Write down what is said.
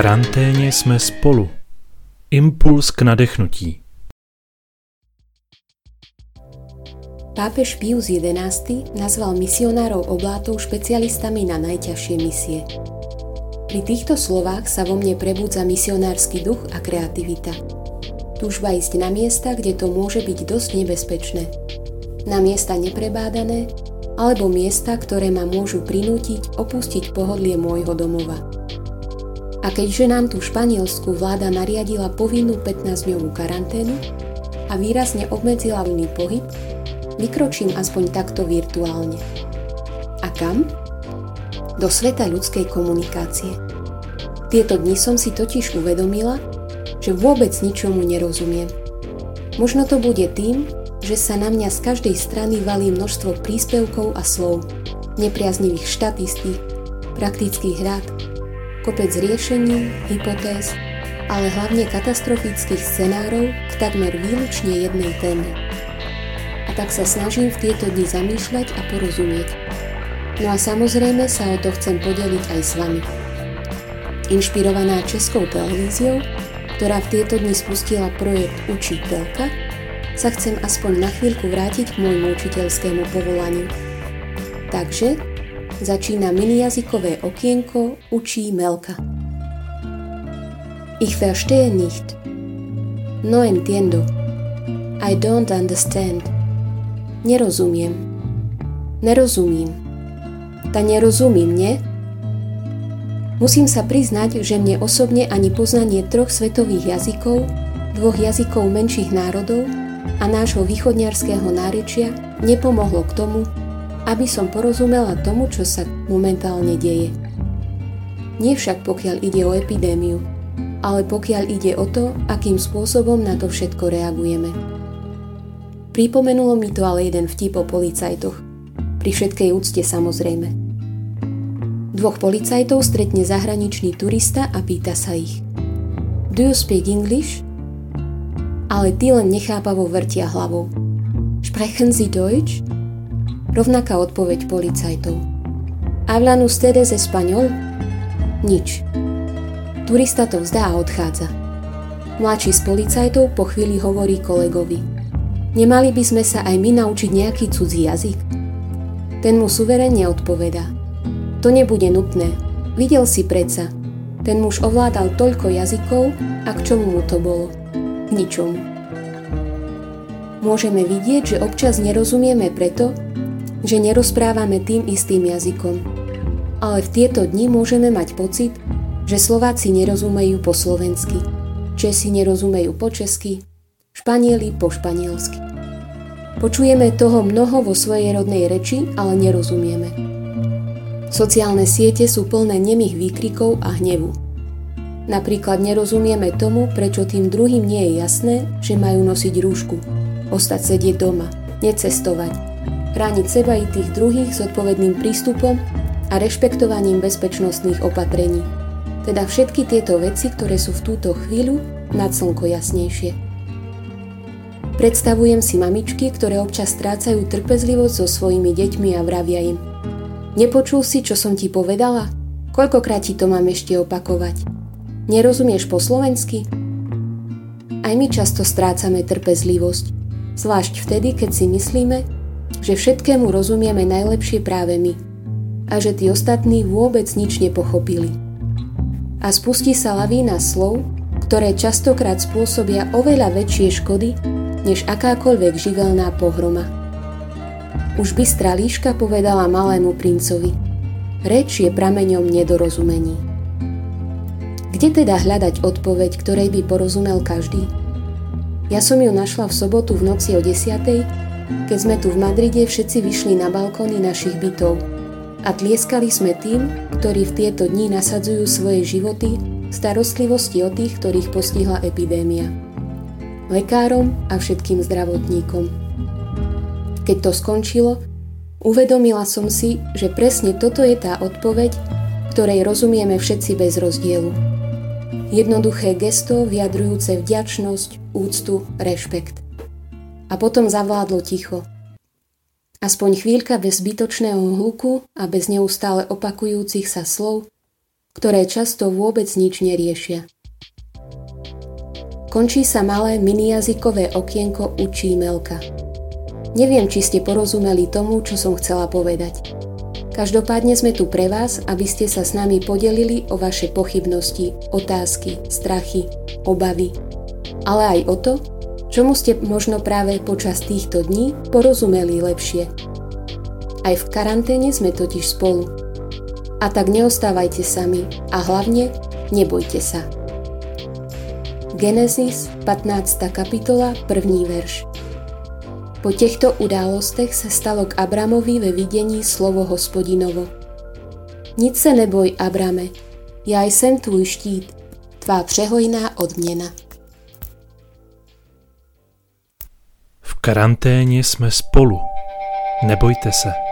karanténě jsme spolu. Impuls k nadechnutí. Pápež Pius XI nazval misionárov oblátov špecialistami na najťažšie misie. Pri týchto slovách sa vo mne prebudza misionársky duch a kreativita. Túžba ísť na miesta, kde to môže byť dosť nebezpečné. Na miesta neprebádané, alebo miesta, ktoré ma môžu prinútiť opustiť pohodlie môjho domova. A keďže nám tu Španielsku vláda nariadila povinnú 15-dňovú karanténu a výrazne obmedzila voľný pohyb, vykročím aspoň takto virtuálne. A kam? do sveta ľudskej komunikácie. Tieto dni som si totiž uvedomila, že vôbec ničomu nerozumiem. Možno to bude tým, že sa na mňa z každej strany valí množstvo príspevkov a slov, nepriaznivých štatistík, praktických rád, kopec riešení, hypotéz, ale hlavne katastrofických scenárov k takmer výlučne jednej téme. A tak sa snažím v tieto dni zamýšľať a porozumieť, No a samozrejme sa o to chcem podeliť aj s vami. Inšpirovaná českou televíziou, ktorá v tieto dni spustila projekt Učiteľka, sa chcem aspoň na chvíľku vrátiť k môjmu učiteľskému povolaniu. Takže začína minijazykové okienko Učí Melka. Ich verstehe nicht. No entiendo. I don't understand. Nerozumiem. Nerozumím ta nerozumí mne, musím sa priznať, že mne osobne ani poznanie troch svetových jazykov, dvoch jazykov menších národov a nášho východniarského nárečia nepomohlo k tomu, aby som porozumela tomu, čo sa momentálne deje. Nie však pokiaľ ide o epidémiu, ale pokiaľ ide o to, akým spôsobom na to všetko reagujeme. Pripomenulo mi to ale jeden vtip o policajtoch. Pri všetkej úcte samozrejme. Dvoch policajtov stretne zahraničný turista a pýta sa ich. Do you speak English? Ale tí len nechápavo vrtia hlavou. Sprechen Sie Deutsch? Rovnaká odpoveď policajtov. Hablan ustedes español? Nič. Turista to vzdá a odchádza. Mladší z policajtov po chvíli hovorí kolegovi. Nemali by sme sa aj my naučiť nejaký cudzí jazyk? Ten mu suverene odpovedá. To nebude nutné. Videl si predsa. Ten muž ovládal toľko jazykov a k čomu mu to bolo? K ničomu. Môžeme vidieť, že občas nerozumieme preto, že nerozprávame tým istým jazykom. Ale v tieto dni môžeme mať pocit, že Slováci nerozumejú po slovensky, Česi nerozumejú po česky, Španieli po španielsky. Počujeme toho mnoho vo svojej rodnej reči, ale nerozumieme. Sociálne siete sú plné nemých výkrikov a hnevu. Napríklad nerozumieme tomu, prečo tým druhým nie je jasné, že majú nosiť rúšku, ostať sedieť doma, necestovať, chrániť seba i tých druhých s odpovedným prístupom a rešpektovaním bezpečnostných opatrení. Teda všetky tieto veci, ktoré sú v túto chvíľu nad slnko jasnejšie. Predstavujem si mamičky, ktoré občas strácajú trpezlivosť so svojimi deťmi a vravia im. Nepočul si, čo som ti povedala? Koľkokrát ti to mám ešte opakovať? Nerozumieš po slovensky? Aj my často strácame trpezlivosť, zvlášť vtedy, keď si myslíme, že všetkému rozumieme najlepšie práve my a že tí ostatní vôbec nič nepochopili. A spustí sa lavína slov, ktoré častokrát spôsobia oveľa väčšie škody, než akákoľvek živelná pohroma. Už bystrá líška povedala malému princovi. Reč je prameňom nedorozumení. Kde teda hľadať odpoveď, ktorej by porozumel každý? Ja som ju našla v sobotu v noci o 10. keď sme tu v Madride všetci vyšli na balkóny našich bytov a tlieskali sme tým, ktorí v tieto dni nasadzujú svoje životy v starostlivosti o tých, ktorých postihla epidémia lekárom a všetkým zdravotníkom. Keď to skončilo, uvedomila som si, že presne toto je tá odpoveď, ktorej rozumieme všetci bez rozdielu. Jednoduché gesto vyjadrujúce vďačnosť, úctu, rešpekt. A potom zavládlo ticho. Aspoň chvíľka bez zbytočného hluku a bez neustále opakujúcich sa slov, ktoré často vôbec nič neriešia. Končí sa malé minijazykové okienko u čímelka. Neviem, či ste porozumeli tomu, čo som chcela povedať. Každopádne sme tu pre vás, aby ste sa s nami podelili o vaše pochybnosti, otázky, strachy, obavy, ale aj o to, čomu ste možno práve počas týchto dní porozumeli lepšie. Aj v karanténe sme totiž spolu. A tak neostávajte sami a hlavne nebojte sa. Genesis 15. kapitola 1. verš Po týchto událostech sa stalo k Abramovi ve videní slovo hospodinovo. Nic se neboj, Abrame, ja jsem tvůj štít, tvá přehojná odměna. Karanténě jsme spolu. Nebojte se.